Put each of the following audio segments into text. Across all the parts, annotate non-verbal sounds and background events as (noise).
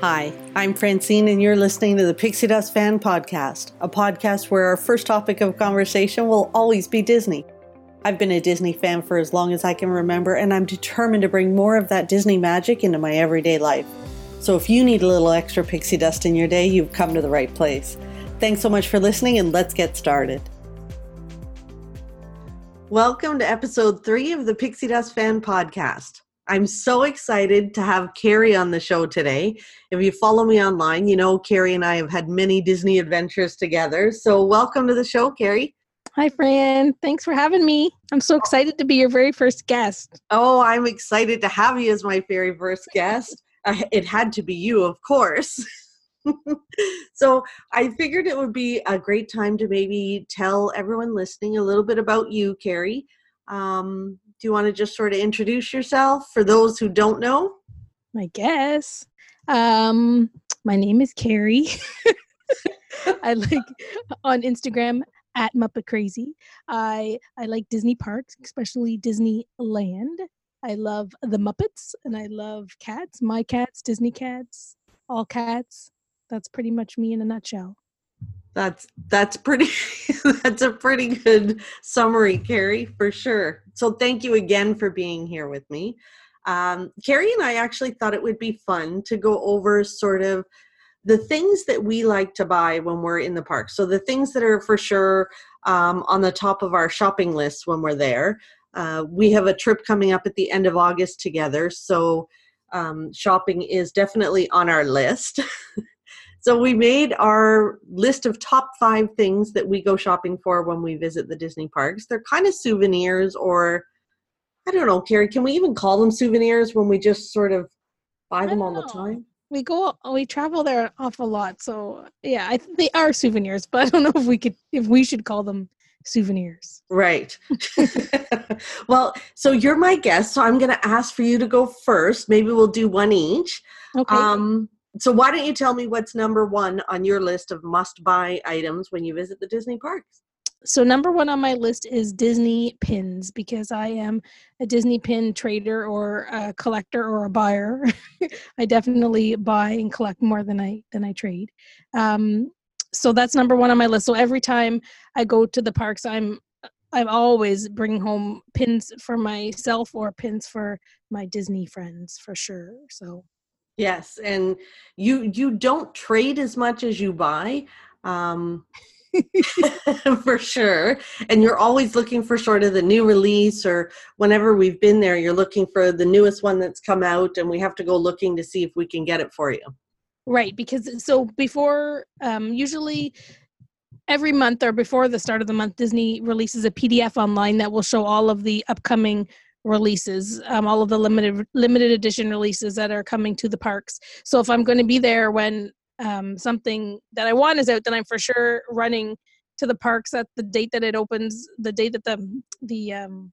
Hi, I'm Francine, and you're listening to the Pixie Dust Fan Podcast, a podcast where our first topic of conversation will always be Disney. I've been a Disney fan for as long as I can remember, and I'm determined to bring more of that Disney magic into my everyday life. So if you need a little extra pixie dust in your day, you've come to the right place. Thanks so much for listening, and let's get started. Welcome to episode three of the Pixie Dust Fan Podcast. I'm so excited to have Carrie on the show today. If you follow me online, you know Carrie and I have had many Disney adventures together. So, welcome to the show, Carrie. Hi, Fran. Thanks for having me. I'm so excited to be your very first guest. Oh, I'm excited to have you as my very first guest. Uh, it had to be you, of course. (laughs) so, I figured it would be a great time to maybe tell everyone listening a little bit about you, Carrie. Um, do you want to just sort of introduce yourself for those who don't know? I guess. Um, my name is Carrie. (laughs) I like on Instagram at Muppet Crazy. I I like Disney parks, especially Disneyland. I love the Muppets and I love cats. My cats, Disney cats, all cats. That's pretty much me in a nutshell. That's that's pretty (laughs) that's a pretty good summary, Carrie, for sure. So thank you again for being here with me. Um, Carrie and I actually thought it would be fun to go over sort of the things that we like to buy when we're in the park. So the things that are for sure um, on the top of our shopping list when we're there. Uh, we have a trip coming up at the end of August together, so um, shopping is definitely on our list. (laughs) So we made our list of top five things that we go shopping for when we visit the Disney parks. They're kind of souvenirs, or I don't know, Carrie. Can we even call them souvenirs when we just sort of buy them all know. the time? We go, we travel there an awful lot, so yeah, I think they are souvenirs, but I don't know if we could, if we should call them souvenirs. Right. (laughs) well, so you're my guest, so I'm going to ask for you to go first. Maybe we'll do one each. Okay. Um, so why don't you tell me what's number one on your list of must buy items when you visit the Disney parks? So number one on my list is Disney pins because I am a Disney pin trader or a collector or a buyer. (laughs) I definitely buy and collect more than I than I trade. Um, so that's number one on my list. So every time I go to the parks, I'm I'm always bringing home pins for myself or pins for my Disney friends for sure. So Yes, and you you don't trade as much as you buy. Um (laughs) for sure. And you're always looking for sort of the new release or whenever we've been there you're looking for the newest one that's come out and we have to go looking to see if we can get it for you. Right, because so before um usually every month or before the start of the month Disney releases a PDF online that will show all of the upcoming releases um, all of the limited limited edition releases that are coming to the parks so if i'm going to be there when um, something that i want is out then i'm for sure running to the parks at the date that it opens the date that the the um,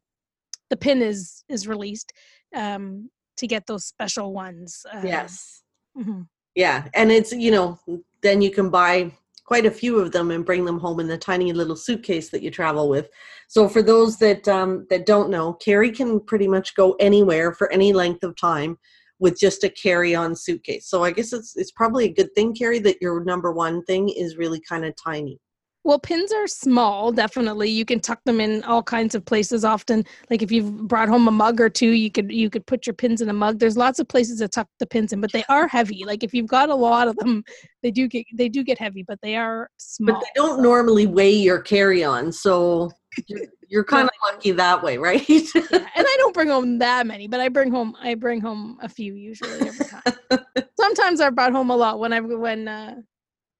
the pin is is released um, to get those special ones uh, yes mm-hmm. yeah and it's you know then you can buy quite a few of them and bring them home in the tiny little suitcase that you travel with. So for those that um, that don't know, Carrie can pretty much go anywhere for any length of time with just a carry-on suitcase. So I guess it's it's probably a good thing, Carrie, that your number one thing is really kind of tiny. Well, pins are small, definitely. You can tuck them in all kinds of places. Often, like if you've brought home a mug or two, you could you could put your pins in a mug. There's lots of places to tuck the pins in, but they are heavy. Like if you've got a lot of them, they do get they do get heavy, but they are small. But they don't normally weigh your carry-on, so you're, you're kind of lucky that way, (laughs) right? yeah, and I don't bring home that many, but I bring home I bring home a few usually every time. (laughs) Sometimes I brought home a lot when I when uh,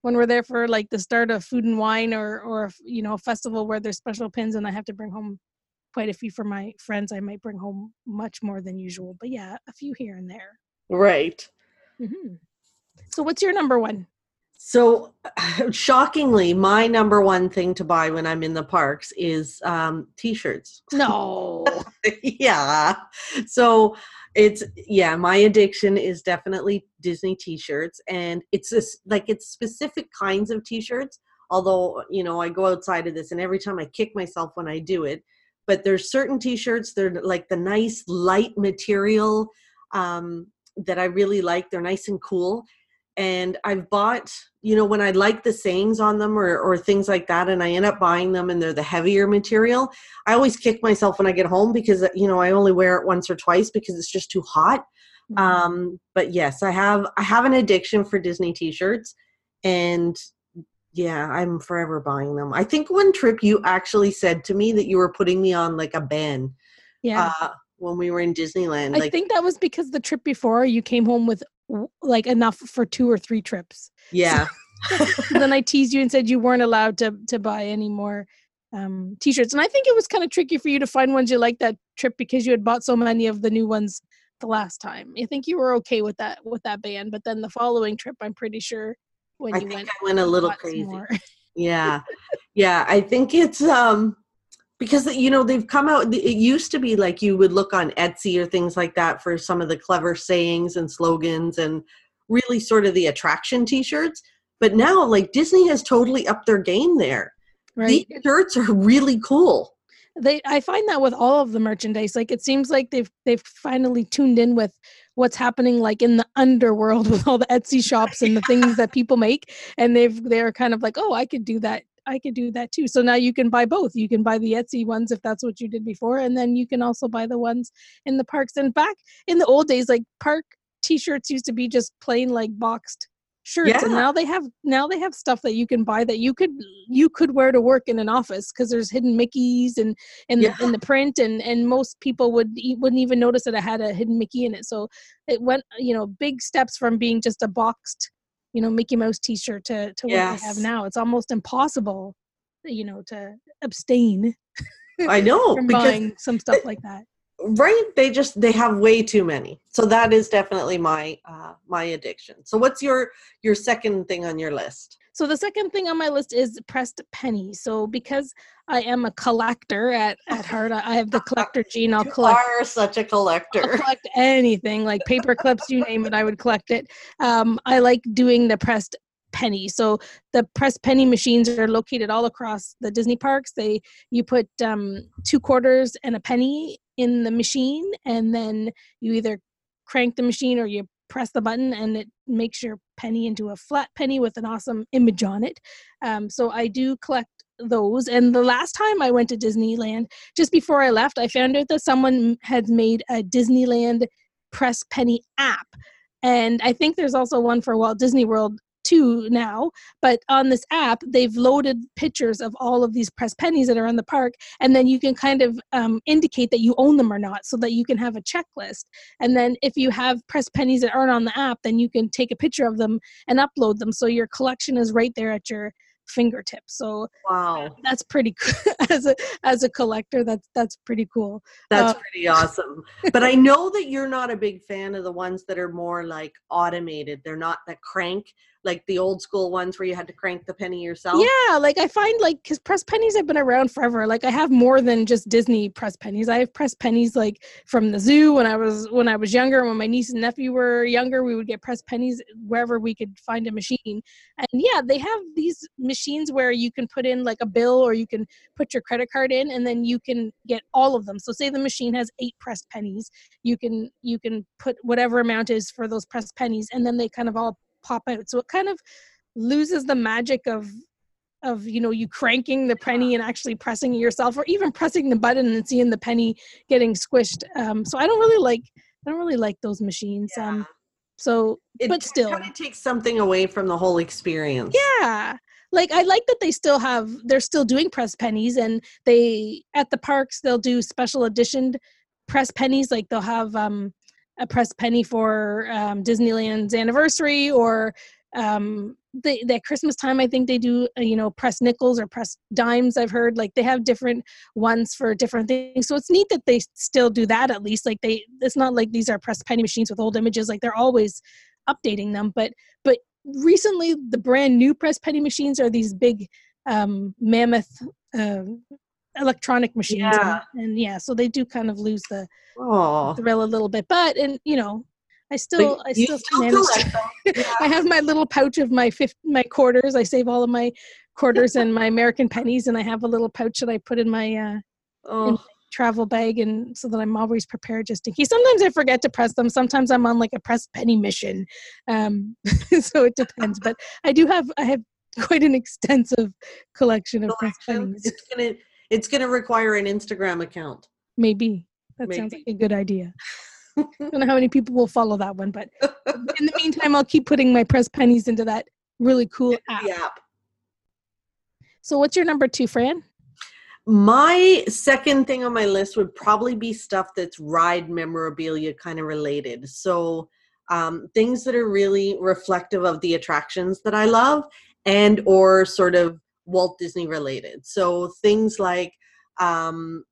when we're there for like the start of food and wine or or you know a festival where there's special pins and I have to bring home quite a few for my friends, I might bring home much more than usual. But yeah, a few here and there. Right. Mm-hmm. So what's your number one? So, (laughs) shockingly, my number one thing to buy when I'm in the parks is um, t-shirts. No. (laughs) yeah. So it's yeah, my addiction is definitely Disney t-shirts, and it's just like it's specific kinds of t-shirts. Although you know, I go outside of this, and every time I kick myself when I do it. But there's certain t-shirts. They're like the nice light material um, that I really like. They're nice and cool and I've bought, you know, when I like the sayings on them or, or things like that, and I end up buying them and they're the heavier material, I always kick myself when I get home because, you know, I only wear it once or twice because it's just too hot. Mm-hmm. Um, but yes, I have, I have an addiction for Disney t-shirts and yeah, I'm forever buying them. I think one trip you actually said to me that you were putting me on like a ban. Yeah. Uh, when we were in Disneyland. I like, think that was because the trip before you came home with like enough for two or three trips. Yeah. So, (laughs) then I teased you and said you weren't allowed to to buy any more um, t-shirts, and I think it was kind of tricky for you to find ones you liked that trip because you had bought so many of the new ones the last time. I think you were okay with that with that band, but then the following trip, I'm pretty sure when I you think went, I went a little crazy. yeah, (laughs) yeah. I think it's um because you know they've come out it used to be like you would look on etsy or things like that for some of the clever sayings and slogans and really sort of the attraction t-shirts but now like disney has totally upped their game there. Right. These shirts are really cool. They i find that with all of the merchandise like it seems like they've they've finally tuned in with what's happening like in the underworld (laughs) with all the etsy shops and the things that people make and they've they're kind of like oh i could do that I could do that too. So now you can buy both. You can buy the Etsy ones if that's what you did before, and then you can also buy the ones in the parks. And back in the old days, like park t-shirts used to be just plain like boxed shirts yeah. and now they have now they have stuff that you can buy that you could you could wear to work in an office because there's hidden mickeys and in yeah. the in the print and and most people would wouldn't even notice that it had a hidden mickey in it so it went you know big steps from being just a boxed you know Mickey Mouse T-shirt to to yes. what I have now. It's almost impossible, you know, to abstain. I know from buying some stuff like that. Right? They just they have way too many. So that is definitely my uh, my addiction. So what's your your second thing on your list? So the second thing on my list is pressed pennies. So because I am a collector at, at heart, I have the collector (laughs) gene. I'll collect. You are such a collector. I'll collect anything like paper clips, you name it, I would collect it. Um, I like doing the pressed penny. So the pressed penny machines are located all across the Disney parks. They you put um, two quarters and a penny in the machine, and then you either crank the machine or you press the button and it makes your penny into a flat penny with an awesome image on it. Um, so I do collect those. And the last time I went to Disneyland, just before I left, I found out that someone had made a Disneyland press penny app. And I think there's also one for Walt Disney World two now, but on this app, they've loaded pictures of all of these press pennies that are in the park, and then you can kind of um, indicate that you own them or not so that you can have a checklist. And then if you have press pennies that aren't on the app, then you can take a picture of them and upload them so your collection is right there at your fingertips. So wow, that's pretty (laughs) cool. as a as a collector. That's that's pretty cool. That's uh, pretty awesome. but I know that you're not a big fan of the ones that are more like automated. They're not that crank like the old school ones where you had to crank the penny yourself? Yeah, like I find like because press pennies have been around forever. Like I have more than just Disney press pennies. I have press pennies like from the zoo when I was when I was younger. When my niece and nephew were younger, we would get press pennies wherever we could find a machine. And yeah, they have these machines where you can put in like a bill or you can put your credit card in, and then you can get all of them. So say the machine has eight press pennies, you can you can put whatever amount is for those press pennies, and then they kind of all pop out. So it kind of loses the magic of of you know you cranking the penny and actually pressing it yourself or even pressing the button and seeing the penny getting squished. Um so i don't really like i don't really like those machines um, yeah. um so it but still. kind of takes something away from the whole experience. Yeah. Like i like that they still have they're still doing press pennies and they at the parks they'll do special edition press pennies. Like they'll have um a press penny for um, Disneyland's anniversary or um they that christmas time i think they do uh, you know press nickels or press dimes i've heard like they have different ones for different things. So it's neat that they still do that at least like they it's not like these are press penny machines with old images like they're always updating them but but recently the brand new press penny machines are these big um mammoth uh, electronic machines yeah. And, and, yeah so they do kind of lose the Aww. thrill a little bit but and you know I still, I still, still manage. (laughs) Yeah. I have my little pouch of my fifth, my quarters. I save all of my quarters and my American pennies, and I have a little pouch that I put in my, uh, oh. in my travel bag and so that I'm always prepared just in case. Sometimes I forget to press them. Sometimes I'm on like a press penny mission. Um, (laughs) so it depends. But I do have I have (laughs) quite an extensive collection of press pennies. It's gonna it's gonna require an Instagram account. Maybe that Maybe. sounds like a good idea. (laughs) I don't know how many people will follow that one, but in the meantime, I'll keep putting my press pennies into that really cool app. app. So, what's your number two, Fran? My second thing on my list would probably be stuff that's ride memorabilia kind of related. So um, things that are really reflective of the attractions that I love and or sort of Walt Disney related. So things like um,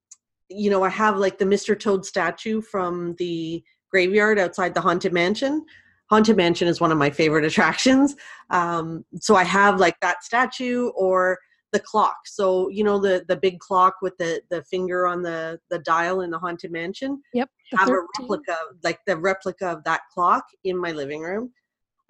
you know, I have like the Mr. Toad statue from the graveyard outside the Haunted Mansion. Haunted Mansion is one of my favorite (laughs) attractions. Um, so I have like that statue or the clock. So you know the the big clock with the the finger on the the dial in the haunted mansion. Yep. have a replica, like the replica of that clock in my living room.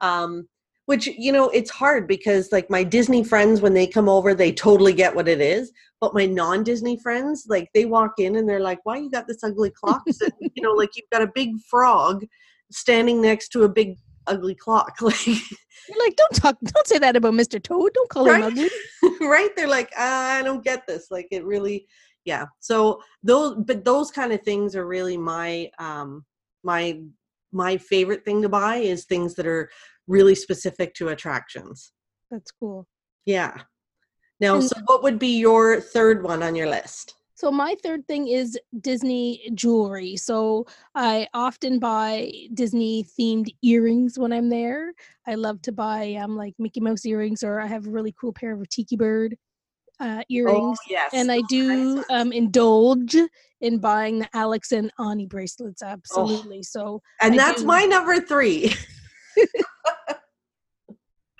Um, which you know it's hard because like my Disney friends when they come over they totally get what it is, but my non-Disney friends like they walk in and they're like, "Why you got this ugly clock?" (laughs) sitting-" you know, like you've got a big frog standing next to a big ugly clock, (laughs) like. You're like, don't talk, don't say that about Mr. Toad. Don't call him ugly. (laughs) right they're like i don't get this like it really yeah so those but those kind of things are really my um my my favorite thing to buy is things that are really specific to attractions That's cool. yeah now And- so what would be your third one on your list So my third thing is Disney jewelry. So I often buy Disney themed earrings when I'm there. I love to buy um like Mickey Mouse earrings, or I have a really cool pair of Tiki Bird uh, earrings. oh yes and I are nice do (laughs) um, indulge in buying the Alex and Ani bracelets. Absolutely. So and I that's do. my number three (laughs) (laughs)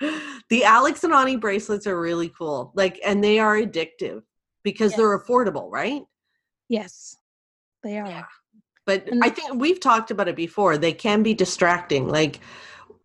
the alex and ani bracelets are really cool like and they are addictive because they're affordable right? Yes, they are. but And i think we've talked about it before they can be distracting like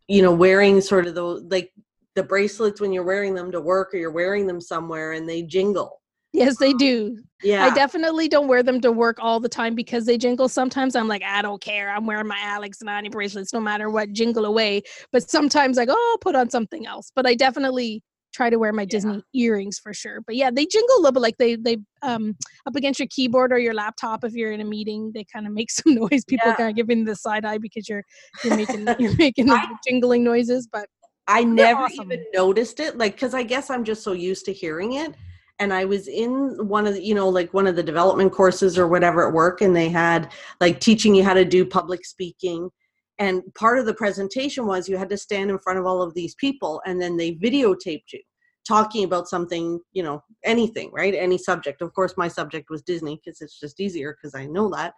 you know wearing sort of the like the bracelets when you're wearing them to work or you're wearing them somewhere and they jingle Yes, they do. yeah I definitely don't wear them to work all the time because they jingle. Sometimes I'm like, I don't care. I'm wearing my Alex and Ani bracelets no matter what, jingle away. But sometimes I go, oh, I'll put on something else. But I definitely try to wear my Disney earrings for sure. But yeah, they jingle a little bit like they they um up against your keyboard or your laptop if you're in a meeting, they kind of make (laughs) some noise. People Yeah. kind of giving the side eye because you're you're making (laughs) you're making the I- jingling noises. But I never awesome. even noticed it, like, because I guess I'm just so used to hearing it. And I was in one of the, you know, like one of the development courses or whatever at work, and they had like teaching you how to do public speaking. And part of the presentation was you had to stand in front of all of these people, and then they videotaped you talking about something, you know, anything, right? Any subject. Of course, my subject was Disney because it's just easier because I know that.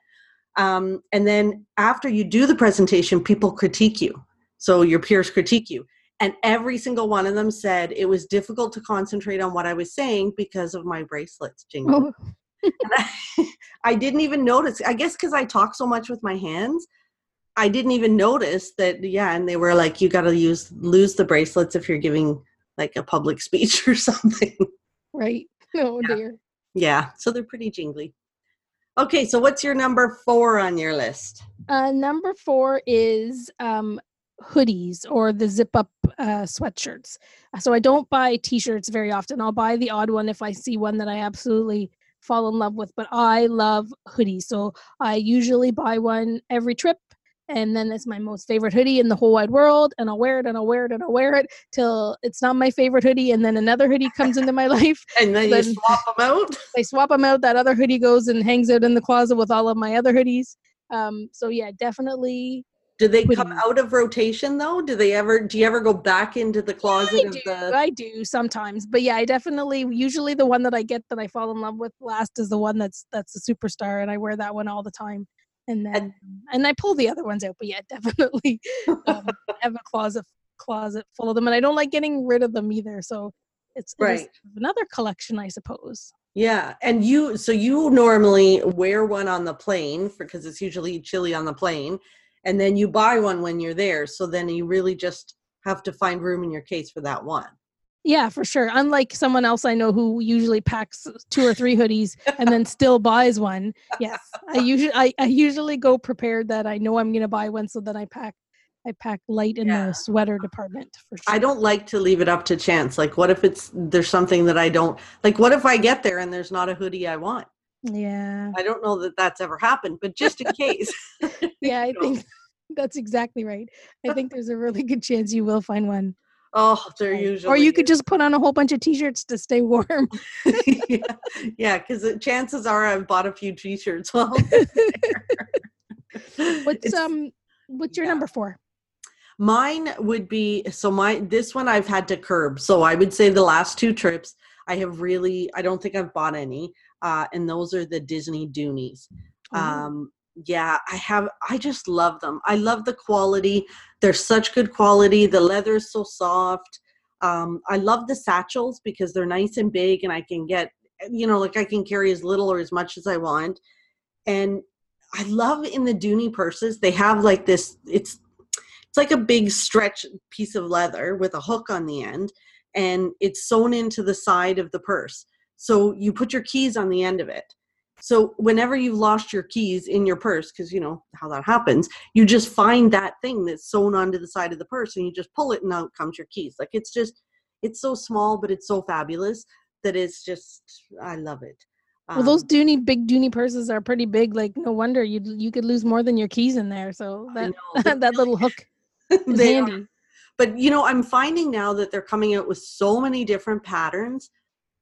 Um, and then after you do the presentation, people critique you. So your peers critique you and every single one of them said it was difficult to concentrate on what I was saying because of my bracelets jingle. oh, I, (laughs) I didn't even notice. I guess because I talk so much with my hands, I didn't even notice that. Yeah, and they were like, "You got to use lose the bracelets if you're giving like a public (laughs) speech or something." right. (laughs) Oh Yeah. dear. yeah, so they're pretty jingly. Okay, so what's your number four on your list? Uh, number four is um, hoodies or the zip up uh, sweatshirts. So I don't buy t shirts very often. I'll buy the odd one if I see one that I absolutely fall in love with, but I love hoodies. So I usually buy one every trip. And then it's my most favorite hoodie in the whole wide world. And I'll wear it and I'll wear it and I'll wear it till it's not my favorite hoodie. And then another hoodie comes into my (laughs) life. (laughs) And then, Then- you swap them out. I swap them out. That other hoodie goes and hangs out in the closet with all of my other hoodies. Um, so yeah, definitely Do they come out of rotation though? Do they ever? Do you ever go back into the closet I do. the? I do sometimes, but yeah, I definitely usually the one that I get that I fall in love with last is the one that's that's a superstar, and I wear that one all the time. And then and I pull the other ones out, but yeah, (laughs) definitely um, (laughs) have a closet closet full of them, and I don't like getting rid of them either. So it's Right. another collection, I suppose. Yeah, and you so you normally wear one on the plane because it's usually chilly on the plane, and then you buy one when you're there. So then you really just have to find room in your case for that one. Yeah, for sure. Unlike someone else I know who usually packs two or three hoodies and then (laughs) still buys one. Yes, I usually I, I usually go prepared that I know I'm going to buy one, so that I pack I pack light in Yeah. the sweater department for sure. I don't like to leave it up to chance. Like, what if it's there's something that I don't like? What if I get there and there's not a hoodie I want? Yeah, I don't know that that's ever happened, but just in case. (laughs) yeah, I think (laughs) that's exactly right. I think there's a really good chance you will find one. Oh, Right. usually. or you could just put on a whole bunch of t-shirts to stay warm. (laughs) yeah, yeah, because chances are I've bought a few T-shirts. Well, What's It's- um what's your yeah. number four? Mine would be so my this one I've had to curb. So I would say the last two trips I have really I don't think I've bought any. Uh, and those are the Disney Doonies. Oh. Um, yeah, I have I just love them. I love the quality. They're such good quality. The leather is so soft. Um, I love the satchels because they're nice and big and I can get you know like I can carry as little or as much as I want. And I love in the Dooney purses, they have like this it's it's like a big stretch piece of leather with a hook on the end and it's sewn into the side of the purse so you put your keys on the end of it so whenever you've lost your keys in your purse because you know how that happens you just find that thing that's sewn onto the side of the purse and you just pull it and out comes your keys like it's just it's so small but it's so fabulous that it's just i love it Well, those Um, Dooney big Dooney purses are pretty big. Like, no wonder you you could lose more than your keys in there. So that know, (laughs) that little hook (laughs) is are. handy. but you know i'm finding now that they're coming out with so many different patterns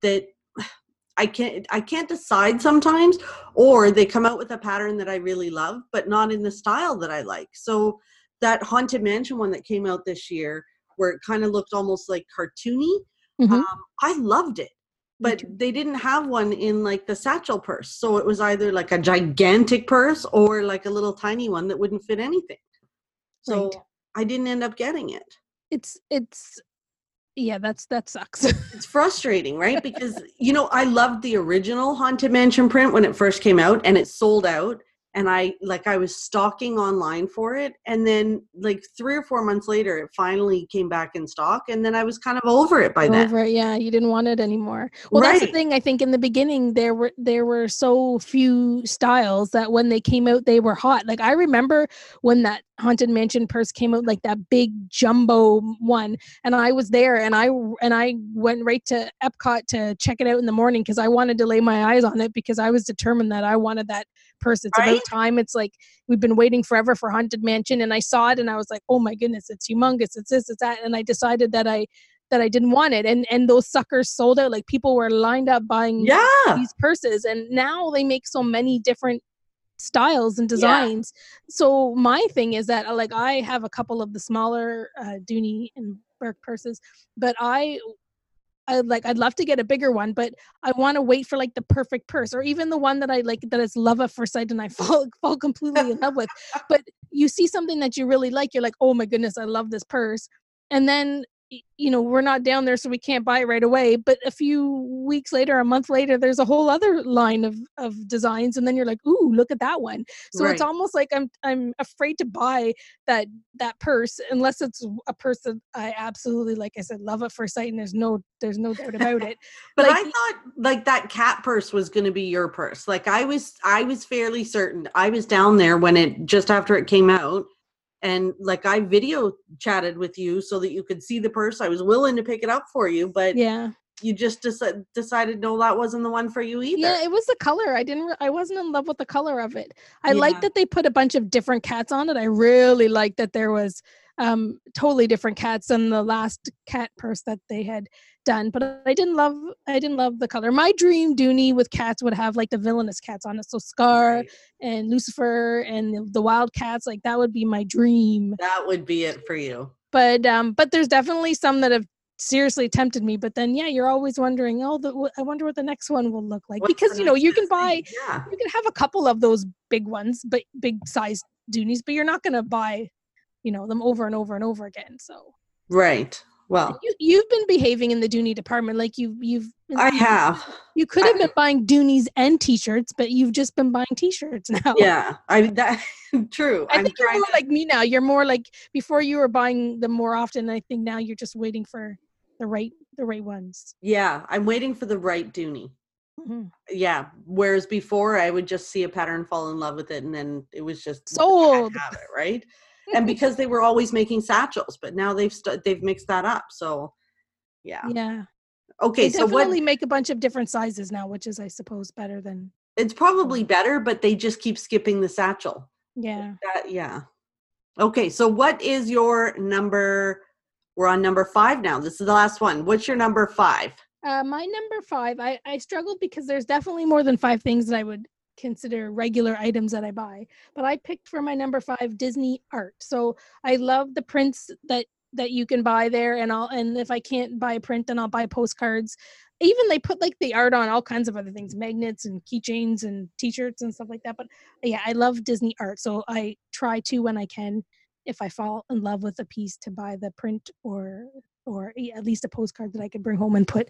that i can't i can't decide sometimes or they come out with a pattern that i really love but not in the style that i like. So that haunted mansion one that came out this year where it kind of looked almost like cartoony Mhm. um, i loved it. But they didn't have one in like the satchel purse so it was either like a gigantic purse or like a little tiny one that wouldn't fit anything. So Right. i didn't end up getting it. It's it's yeah, that's that sucks. it's frustrating, right? Because you know, I loved the original Haunted Mansion print when it first came out and it sold out and I like I was stalking online for it and then like 3 or 4 months later it finally came back in stock and then I was kind of over it by then. Over it, yeah, you didn't want it anymore. Well, that's the thing. I think in the beginning there were there were so few styles that when they came out, they were hot. Like I remember when that haunted mansion purse came out, like that big jumbo one, and I was there, and I and I went right to Epcot to check it out in the morning because I wanted to lay my eyes on it because I was determined that I wanted that purse. It's Right? about time. It's like we've been waiting forever for haunted mansion, and I saw it, and I was like, oh my goodness, it's humongous. It's this, it's that, and I decided that I that I didn't want it. And and those suckers sold out. Like people were lined up buying Yeah. these purses. And now they make so many different styles and Yeah. designs. So my thing is that uh, like I have a couple of the smaller uh, Dooney and Bourke purses, but I I like I'd love to get a bigger one, but I want to wait for like the perfect purse or even the one that I like that is love at first sight and I (laughs) fall fall completely in love with. (laughs) But you see something that you really like, you're like, oh my goodness, I love this purse. And then you know we're not down there so we can't buy it right away but a few weeks later a month later there's a whole other line of of designs and then you're like ooh look at that one so it's almost like i'm i'm afraid to buy that that purse unless it's a purse that i absolutely like i said love at first sight and there's no there's no doubt about it (laughs) But like- I thought like that cat purse was going to be your purse. Like I was I was fairly certain. I was down there when it just after it came out and like I video chatted with you so that you could see the purse. I was willing to pick it up for you, but yeah you just deci- decided no that wasn't the one for you either. yeah it was the color i didn't re- i wasn't in love with the color of it i like that they put a bunch of different cats on it i really like that there was um totally different cats than the last cat purse that they had done but i didn't love i didn't love the color my dream dooney with cats would have like the villainous cats on it so scar Right. and lucifer and the, the wild cats like that would be my dream That would be it for you. but um but there's definitely some that have seriously tempted me but then yeah you're always wondering oh the, i wonder what the next one will look like What's because you know you can buy? Yeah. you can have a couple of those big ones but big size doonies but you're not going to buy you know them over and over and over again so Right. Well, you, you've been behaving in the Dooney department like you you've been- I have. you could have been buying Doonies and t-shirts but you've just been buying t-shirts (laughs) now Yeah. I that (laughs) true. I I'm think you're more to- like me now. You're more like before you were buying them more often. I think now you're just waiting for the right the right ones. Yeah, I'm waiting for the right Dooney. hmm Yeah. Whereas before I would just see a pattern, fall in love with it, and then it was just Sold. have it, right? And because they were always making satchels, but now they've st- they've mixed that up. So yeah. Yeah. Okay, they so what definitely make a bunch of different sizes now, which is, I suppose, better than it's probably better, but they just keep skipping the satchel. yeah. That yeah. Okay, so what is your number? We're on number five now. This is the last one. What's your number five? Uh, my number five, I, I struggled because there's definitely more than five things that I would consider regular items that I buy. But I picked for my number five Disney art. So I love the prints that that you can buy there, and I'll and if I can't buy a print, then I'll buy postcards. Even they put like the art on all kinds of other things, magnets and keychains and T-shirts and stuff like that. But yeah, I love Disney art, so I try to when I can, if I fall in love with a piece, to buy the print or or at least a postcard that I could bring home and put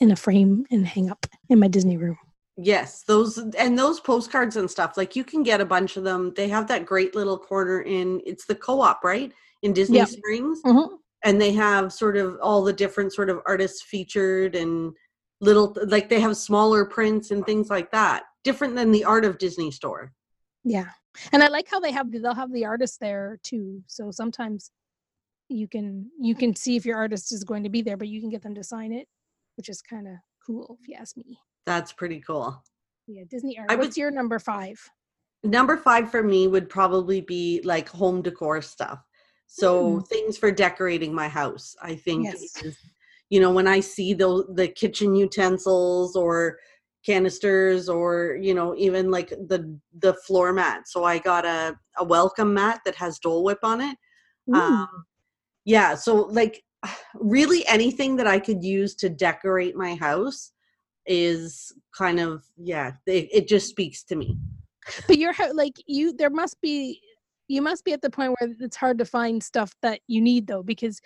in a frame and hang up in my Disney room. Yes, those and those postcards and stuff. Like you can get a bunch of them. They have that great little corner in it's the co-op, right? In Disney Yep. Springs. Mhm. And they have sort of all the different sort of artists featured and little like they have smaller prints and things like that. Different than the art of Disney store. Yeah, and I like how they have they'll have the artist there too. So sometimes you can you can see if your artist is going to be there, but you can get them to sign it, which is kind of cool if you ask me. That's pretty cool. Yeah, Disney art. I would- your number five? Number five for me would probably be like home decor stuff. So things for decorating my house. I think Yes. is, you know, when I see the the kitchen utensils or canisters or you know even like the the floor mat so i got a, a welcome mat that has dole whip on it Ooh, um yeah so like (sighs) really anything that i could use to decorate my house is kind of yeah it, it just speaks to me but you're like you. There must be you must be at the point where it's hard to find stuff that you need though, because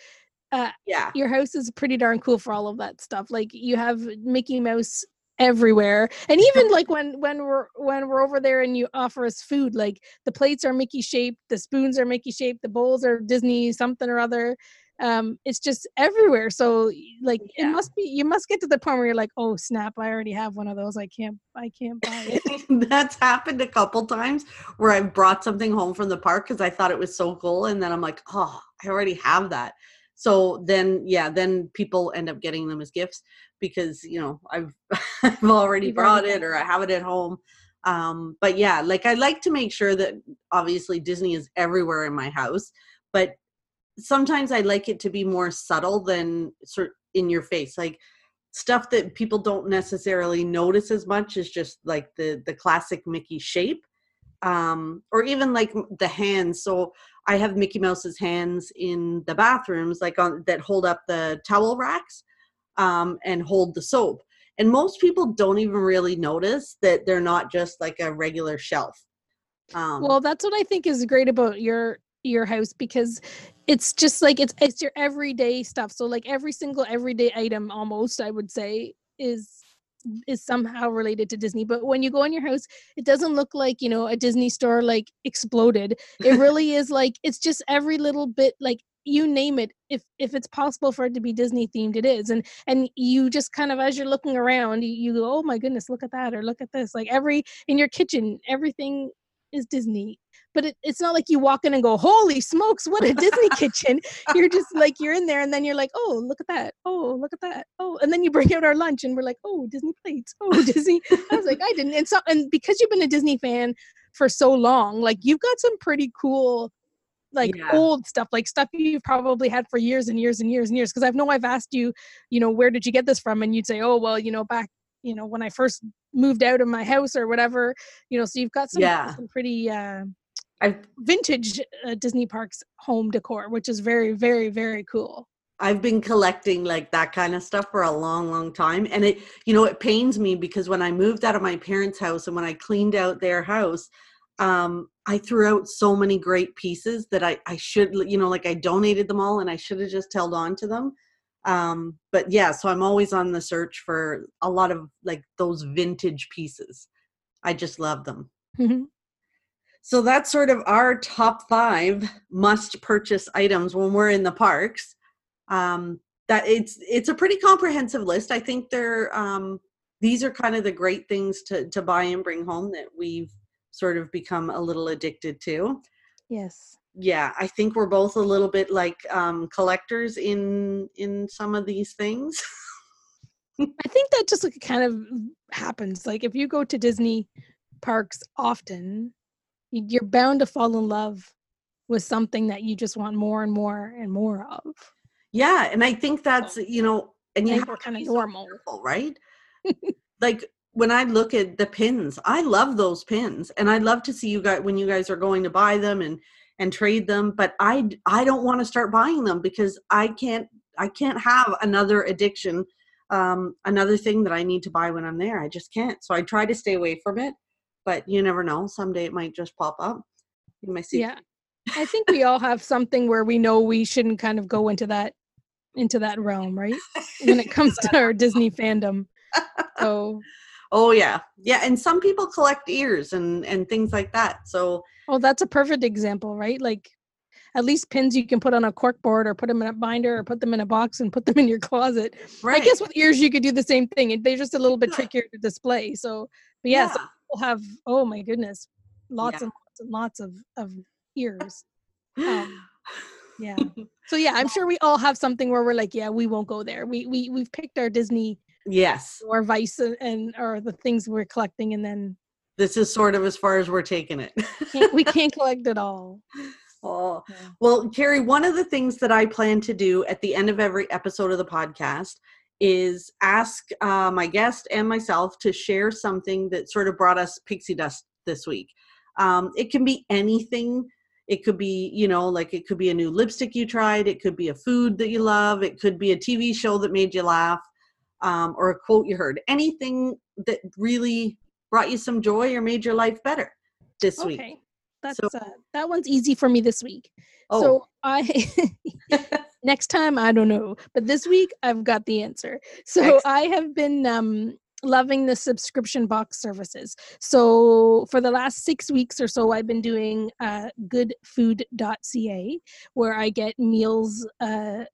uh yeah your house is pretty darn cool for all of that stuff. Like you have Mickey Mouse everywhere, and even like when when we're when we're over there and you offer us food, like the plates are Mickey shaped, the spoons are Mickey shaped, the bowls are Disney something or other. Um, it's just everywhere. So like Yeah. it must be you must get to the point where you're like, oh snap, I already have one of those. I can't I can't buy it. (laughs) That's happened a couple times where I've brought something home from the park because I thought it was so cool, and then I'm like, oh, I already have that. So then, yeah, then people end up getting them as gifts because you know I've (laughs) I've already You've brought already it or I have it at home. Um, but yeah, like I like to make sure that obviously Disney is everywhere in my house, but sometimes I like it to be more subtle than sort in your face, like stuff that people don't necessarily notice as much is just like the the classic Mickey shape, um, or even like the hands. So I have Mickey Mouse's hands in the bathrooms, like on that hold up the towel racks um, and hold the soap. And most people don't even really notice that they're not just like a regular shelf. Um, well that's what i think is great about your your house because it's just like it's it's your everyday stuff so like every single everyday item almost i would say is is somehow related to disney but when you go in your house it doesn't look like you know a disney store like exploded. It (laughs) really is like it's just every little bit like you name it if if it's possible for it to be disney themed it is and and you just kind of as you're looking around you, you go oh my goodness look at that or look at this like every in your kitchen everything is Disney. But it, it's not like you walk in and go, holy smokes, what a Disney (laughs) kitchen. You're just like, you're in there and then you're like, oh, look at that. Oh, look at that. Oh, and then you bring out our lunch and we're like, oh, Disney plates. Oh, (laughs) Disney. I was like, I didn't. And so, and because you've been a Disney fan for so long, like you've got some pretty cool, like Yeah. old stuff, like stuff you've probably had for years and years and years and years. Cause I know I've asked you, you know, where did you get this from? And you'd say, oh, well, you know, back, you know, when I first moved out of my house or whatever, you know, so you've got some, Yeah. some pretty, uh, I've vintage uh, Disney parks home decor, which is very, very, very cool. I've been collecting like that kind of stuff for a long, long time. And it, you know, it pains me because when I moved out of my parents' house and when I cleaned out their house, um, I threw out so many great pieces that I, I should, you know, like I donated them all and I should have just held on to them. Um, but yeah, so I'm always on the search for a lot of like those vintage pieces. I just love them. Mhm. So that's sort of our top five must purchase items when we're in the parks. Um, that it's it's a pretty comprehensive list. I think they're um, these are kind of the great things to to buy and bring home that we've sort of become a little addicted to. Yes. Yeah, I think we're both a little bit like um, collectors in in some of these things. I think that just like kind of happens. Like if you go to Disney parks often, you're bound to fall in love with something that you just want more and more and more of. Yeah, and I think that's you know, and you I have think we're kind of normal. careful, right? (laughs) like when I look at the pins, I love those pins, and I love to see you guys when you guys are going to buy them and and trade them. But i i don't want to start buying them because I can't I can't have another addiction, um, another thing that I need to buy when I'm there. I just can't. So I try to stay away from it. But you never know. Someday it might just pop up. You might see. Yeah. I think we all have something where we know we shouldn't kind of go into that into that realm, right? When it comes to our Disney fandom. So, (laughs) Oh yeah, yeah. And some people collect ears and and things like that. So oh, that's a perfect example, right? Like at least pins you can put on a cork board or put them in a binder or put them in a box and put them in your closet. right. I guess with ears you could do the same thing. and They're just a little bit Yeah. trickier to display. So, but yeah, yeah. some people have oh my goodness, lots Yeah. and lots and lots of of ears. Um, yeah. (laughs) So yeah, I'm sure (laughs) we all have something where we're like, yeah, we won't go there. We we we've picked our Disney yes. or Vice and, and or the things we're collecting, and then This is sort of as far as we're taking it. can't, we can't (laughs) collect it all. oh. Yeah. Well, Carrie, one of the things that I plan to do at the end of every episode of the podcast is ask uh, my guest and myself to share something that sort of brought us pixie dust this week. Um, it can be anything. It could be, you know, like it could be a new lipstick you tried. It could be a food that you love. It could be a TV show that made you laugh um, or a quote you heard. Anything that really brought you some joy or made your life better this week. Okay, that's So- uh, that one's easy for me this week. Oh, So I (laughs) (laughs) next time I don't know, but this week I've got the answer. So Excellent. I have been um loving the subscription box services. So for the last 6 weeks or so I've been doing uh goodfood.ca where I get meals uh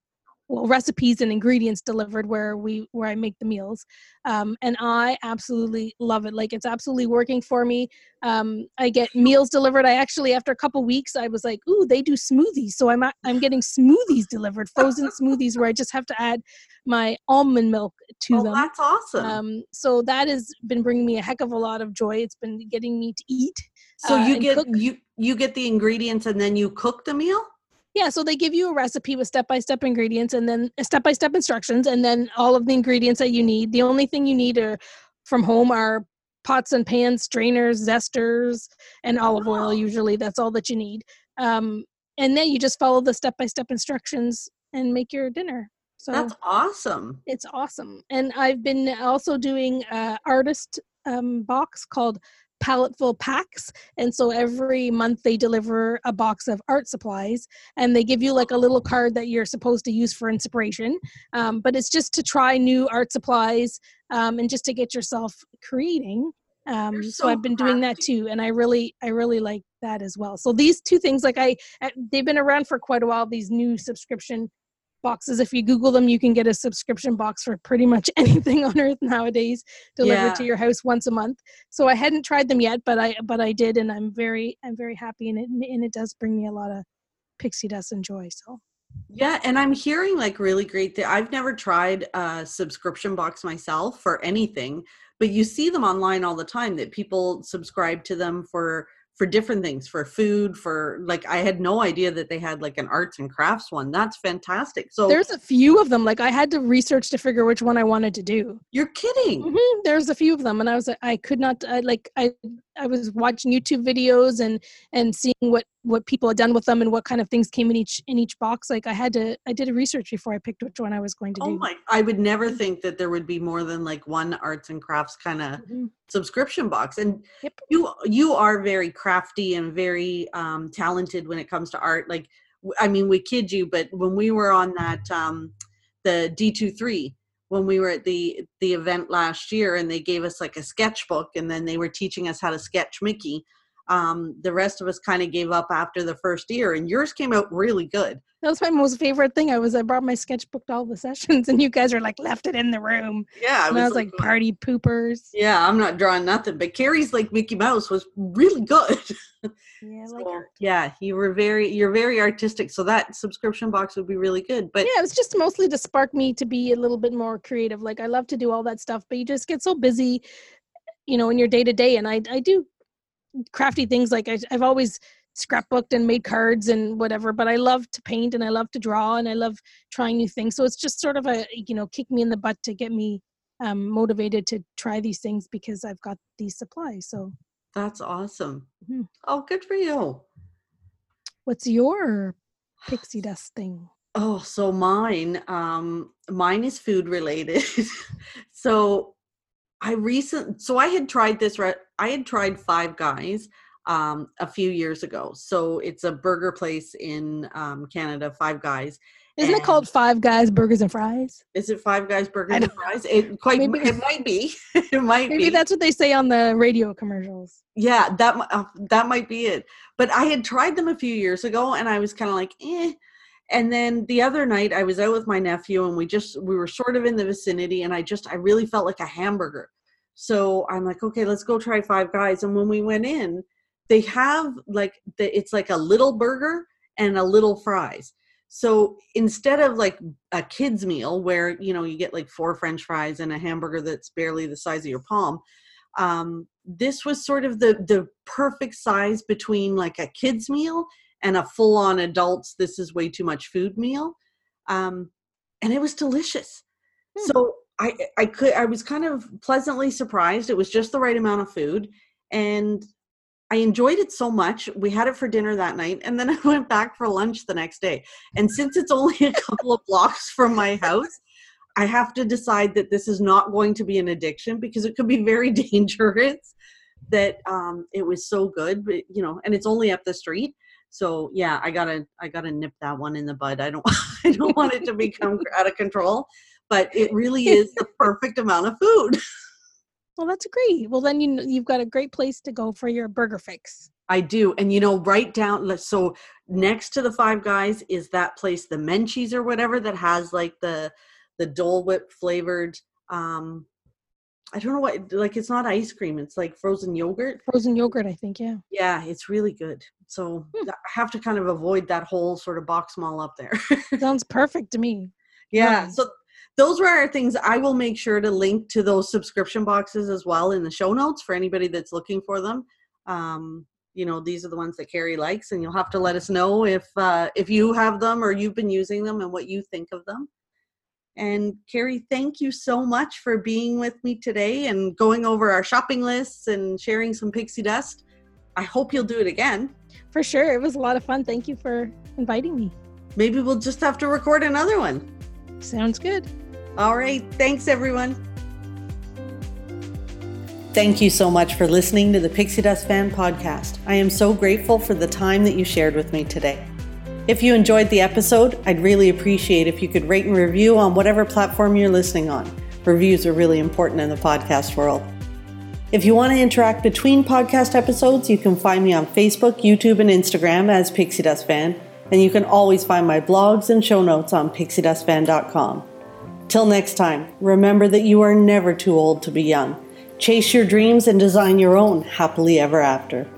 well recipes and ingredients delivered where we where i make the meals um, and i absolutely love it like it's absolutely working for me um, i get meals delivered i actually after a couple weeks i was like ooh they do smoothies so i'm i'm getting smoothies delivered frozen smoothies where i just have to add my almond milk to them. oh, them that's awesome. um, so that has been bringing me a heck of a lot of joy it's been getting me to eat So uh, you get cook. you you get the ingredients and then you cook the meal. Yeah, so they give you a recipe with step by step ingredients and then step by step instructions, and then all of the ingredients that you need. The only thing you need are from home are pots and pans, strainers, zesters, and olive oil. Usually, that's all that you need. Um, and then you just follow the step by step instructions and make your dinner. So That's awesome. it's awesome. And I've been also doing a artist um, box called Paletteful Packs. And so every month they deliver a box of art supplies and they give you like a little card that you're supposed to use for inspiration. Um, but it's just to try new art supplies um, and just to get yourself creating. Um, so, so I've been doing that too, and I really, I really like that as well. So these two things, like I, they've been around for quite a while. These new subscription boxes. If you Google them, you can get a subscription box for pretty much (laughs) anything on earth nowadays delivered Yeah. to your house once a month. So I hadn't tried them yet, but I but I did, and I'm very I'm very happy, and it and it does bring me a lot of pixie dust and joy. So Yeah, and I'm hearing like really great. Th- I've never tried a subscription box myself for anything, but you see them online all the time that people subscribe to them for for different things, for food, for like I had no idea that they had like an arts and crafts one. That's fantastic. So there's a few of them. Like I had to research to figure which one I wanted to do. you're kidding. hmm There's a few of them, and I was I could not. I, like I I was watching YouTube videos and and seeing what what people had done with them and what kind of things came in each in each box. Like I had to I did a research before I picked which one I was going to Oh do. my! I would never think that there would be more than like one arts and crafts kind of Mhm. subscription box. And Yep. you you are very crafty and very um, talented when it comes to art. Like i mean, we kid you, but when we were on that um, the D 23 when we were at the the event last year, and they gave us like a sketchbook, and then they were teaching us how to sketch Mickey. Um, the rest of us kind of gave up after the first year, and yours came out really good. That was my most favorite thing. I was I brought my sketchbook to all the (laughs) sessions, and you guys are like left it in the room. Yeah, I and I was like party poopers. Yeah, I'm not drawing nothing, but Carrie's like Mickey Mouse was really good. (laughs) Yeah, So, like yeah, you were very you're very artistic, so that subscription box would be really good. But yeah, it was just mostly to spark me to be a little bit more creative. Like I love to do all that stuff, but you just get so busy, you know, in your day to day. And I I do crafty things. Like I, I've always scrapbooked and made cards and whatever. But I love to paint and I love to draw and I love trying new things. So it's just sort of a you know kick me in the butt to get me um, motivated to try these things because I've got these supplies. So that's awesome. Mhm. Oh, good for you. what's your pixie (sighs) dust thing? Oh, so mine, um, mine is food related. (laughs) so I recent, so I had tried this. Re- I had tried Five Guys um, a few years ago. So it's a burger place in um, Canada, Five Guys. Isn't it called Five Guys Burgers and Fries? Is it Five Guys Burgers and Fries? It quite, Maybe- it might be. (laughs) it might be Maybe be. that's what they say on the radio commercials. yeah that uh, that might be it but i had tried them a few years ago and i was kind of like eh and then the other night i was out with my nephew and we just we were sort of in the vicinity and i just i really felt like a hamburger so i'm like okay let's go try five guys and when we went in they have like the, it's like a little burger and a little fries so instead of like a kids meal where you know you get like four french fries and a hamburger that's barely the size of your palm um, this was sort of the the perfect size between like a kids meal and a full on adults this is way too much food meal um, and it was delicious Hmm. so i i could i was kind of pleasantly surprised it was just the right amount of food and i enjoyed it so much we had it for dinner that night and then (laughs) i went back for lunch the next day and since it's only a couple of blocks from my house I have to decide that this is not going to be an addiction because it could be very (laughs) dangerous. That um, it was so good, but you know, and it's only up the street. So yeah, I gotta I gotta nip that one in the bud. I don't (laughs) I don't want it to become out of control, but it really (laughs) is the perfect amount of food. (laughs) Well, that's great. Well, then you you've got a great place to go for your burger fix. I do, and you know, right down. So next to the Five Guys is that place, the Menchie's or whatever, that has like the the Dole Whip flavored. um I don't know what like it's not ice cream. It's like frozen yogurt. Frozen yogurt, I think. Yeah. Yeah, it's really good. So Hmm. I have to kind of avoid that whole sort of box mall up there. (laughs) Sounds perfect to me. yeah. Nice. So those were our things. I will make sure to link to those subscription boxes as well in the show notes for anybody that's looking for them. Um, you know, these are the ones that Carrie likes, and you'll have to let us know if uh, if you have them or you've been using them and what you think of them. And Carrie, thank you so much for being with me today and going over our shopping lists and sharing some pixie dust. I hope you'll do it again. For sure. It was a lot of fun. Thank you for inviting me. Maybe we'll just have to record another one. Sounds good. All right. Thanks, everyone. Thank you so much for listening to the Pixie Dust Fan Podcast. I am so grateful for the time that you shared with me today. If you enjoyed the episode, I'd really appreciate if you could rate and review on whatever platform you're listening on. Reviews are really important in the podcast world. If you want to interact between podcast episodes, you can find me on Facebook, YouTube, and Instagram as Pixie Dust Fan, and you can always find my blogs and show notes on pixiedustfan.com. Till next time, remember that you are never too old to be young. Chase your dreams and design your own happily ever after.